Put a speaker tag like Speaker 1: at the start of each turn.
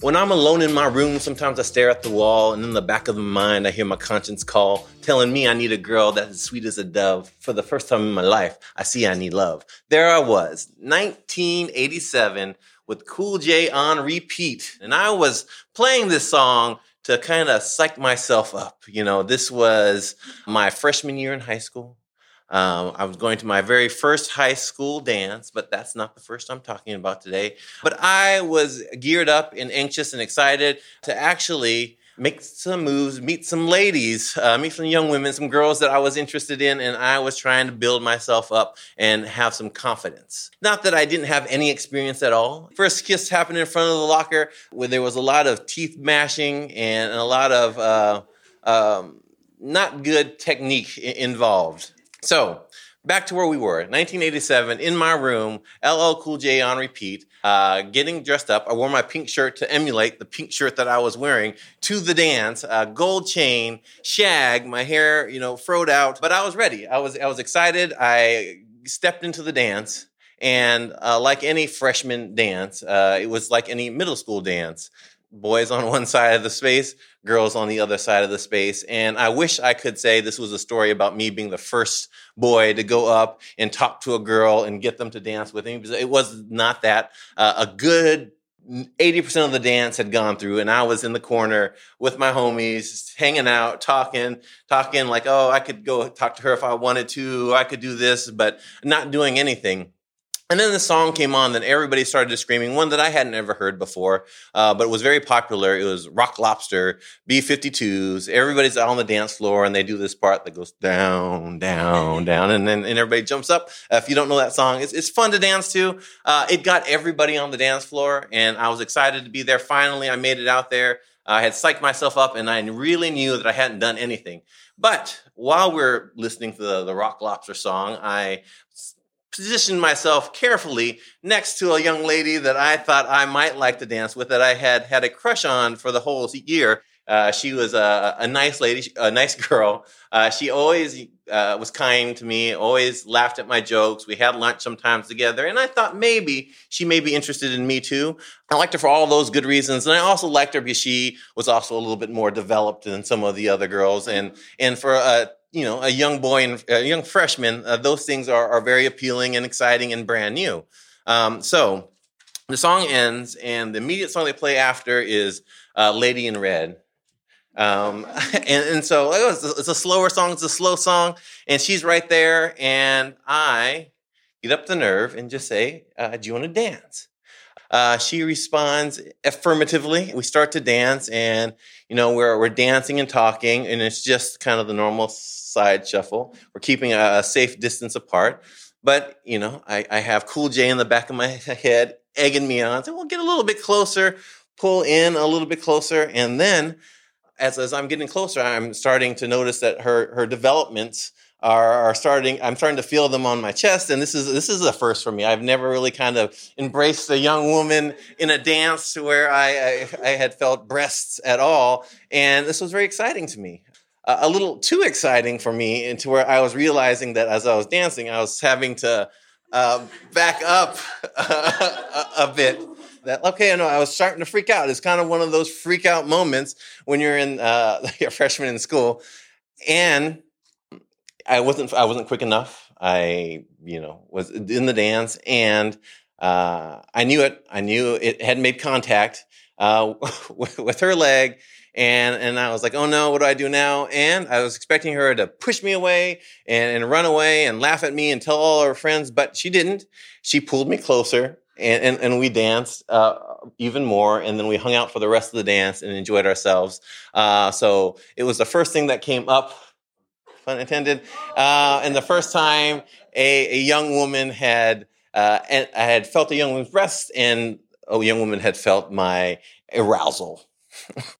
Speaker 1: When I'm alone in my room, sometimes I stare at the wall, and in the back of the mind, I hear my conscience call, telling me I need a girl that's as sweet as a dove. For the first time in my life, I see I need love. There I was, 1987, with Cool J on repeat. And I was playing this song to kind of psych myself up. You know, this was my freshman year in high school. Um, I was going to my very first high school dance, but that's not the first I'm talking about today. But I was geared up and anxious and excited to actually make some moves, meet some ladies, uh, meet some young women, some girls that I was interested in, and I was trying to build myself up and have some confidence. Not that I didn't have any experience at all. First kiss happened in front of the locker where there was a lot of teeth mashing and a lot of uh, um, not good technique involved. So back to where we were 1987 in my room ll cool j on repeat uh, getting dressed up. I wore my pink shirt to emulate the pink shirt that i was wearing to the dance uh, gold chain shag my hair you know froed out but i was ready. I was i was excited. I stepped into the dance and uh, like any freshman dance uh, it was like any middle school dance boys on one side of the space, girls on the other side of the space. And I wish I could say this was a story about me being the first boy to go up and talk to a girl and get them to dance with me. It was not that. Uh, a good 80% of the dance had gone through and I was in the corner with my homies hanging out, talking, talking like, oh, I could go talk to her if I wanted to, I could do this, but not doing anything. And then the song came on, then everybody started screaming, one that I hadn't ever heard before, uh, but it was very popular. It was Rock Lobster, B 52s. Everybody's out on the dance floor and they do this part that goes down, down, down, and then and everybody jumps up. Uh, if you don't know that song, it's, it's fun to dance to. Uh, it got everybody on the dance floor, and I was excited to be there. Finally, I made it out there. I had psyched myself up, and I really knew that I hadn't done anything. But while we're listening to the, the Rock Lobster song, I positioned myself carefully next to a young lady that I thought I might like to dance with, that I had had a crush on for the whole year. Uh, she was a, a, nice lady, a nice girl. Uh, she always uh, was kind to me, always laughed at my jokes. We had lunch sometimes together, and I thought maybe she may be interested in me too. I liked her for all those good reasons, and I also liked her because she was also a little bit more developed than some of the other girls, and and for a you know, a young boy and a young freshman, uh, those things are, are very appealing and exciting and brand new. Um, so the song ends, and the immediate song they play after is uh, Lady in Red. Um, and, and so it's a, it's a slower song, it's a slow song, and she's right there, and I get up the nerve and just say, uh, Do you want to dance? Uh, she responds affirmatively. We start to dance, and you know we're we're dancing and talking, and it's just kind of the normal side shuffle. We're keeping a, a safe distance apart, but you know I, I, have Cool J in the back of my head egging me on. So we'll get a little bit closer, pull in a little bit closer, and then as as I'm getting closer, I'm starting to notice that her her developments are, are starting i'm starting to feel them on my chest and this is this is a first for me. I've never really kind of embraced a young woman in a dance to where i i, I had felt breasts at all and this was very exciting to me. A little too exciting for me into where i was realizing that as i was dancing i was having to uh, back up a, a bit. That okay, I know I was starting to freak out. It's kind of one of those freak out moments when you're in uh, a freshman in school, and I wasn't I wasn't quick enough. I you know was in the dance and uh, I knew it. I knew it had made contact uh, with her leg, and and I was like, oh no, what do I do now? And I was expecting her to push me away and, and run away and laugh at me and tell all her friends, but she didn't. She pulled me closer. And, and, and we danced uh, even more, and then we hung out for the rest of the dance and enjoyed ourselves. Uh, so it was the first thing that came up pun intended. Uh, and the first time a, a young woman had, uh, I had felt a young woman's breast, and a young woman had felt my arousal.